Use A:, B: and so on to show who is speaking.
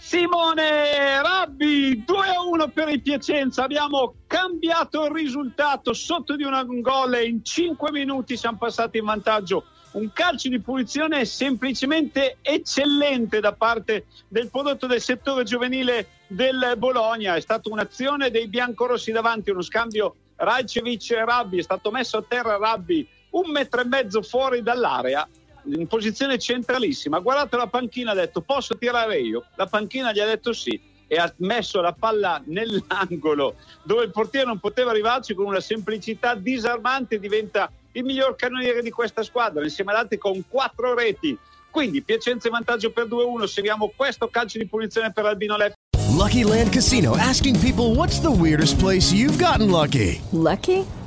A: Simone Rabbi 2-1 per il Piacenza. Abbiamo cambiato il risultato sotto di un gol e in 5 minuti siamo passati in vantaggio. Un calcio di punizione semplicemente eccellente da parte del prodotto del settore giovanile del Bologna. È stata un'azione dei biancorossi davanti, uno scambio Rajcevic-Rabbi. È stato messo a terra Rabbi un metro e mezzo fuori dall'area in posizione centralissima, ha guardato la panchina, ha detto posso tirare io? La panchina gli ha detto sì e ha messo la palla nell'angolo dove il portiere non poteva arrivarci con una semplicità disarmante, diventa il miglior cannoniere di questa squadra, insieme ad altri con quattro reti. Quindi Piacenza in vantaggio per 2-1, seguiamo questo calcio di punizione per Albino Leffi.
B: Lucky Land Casino asking people what's the weirdest place you've gotten lucky?
C: Lucky?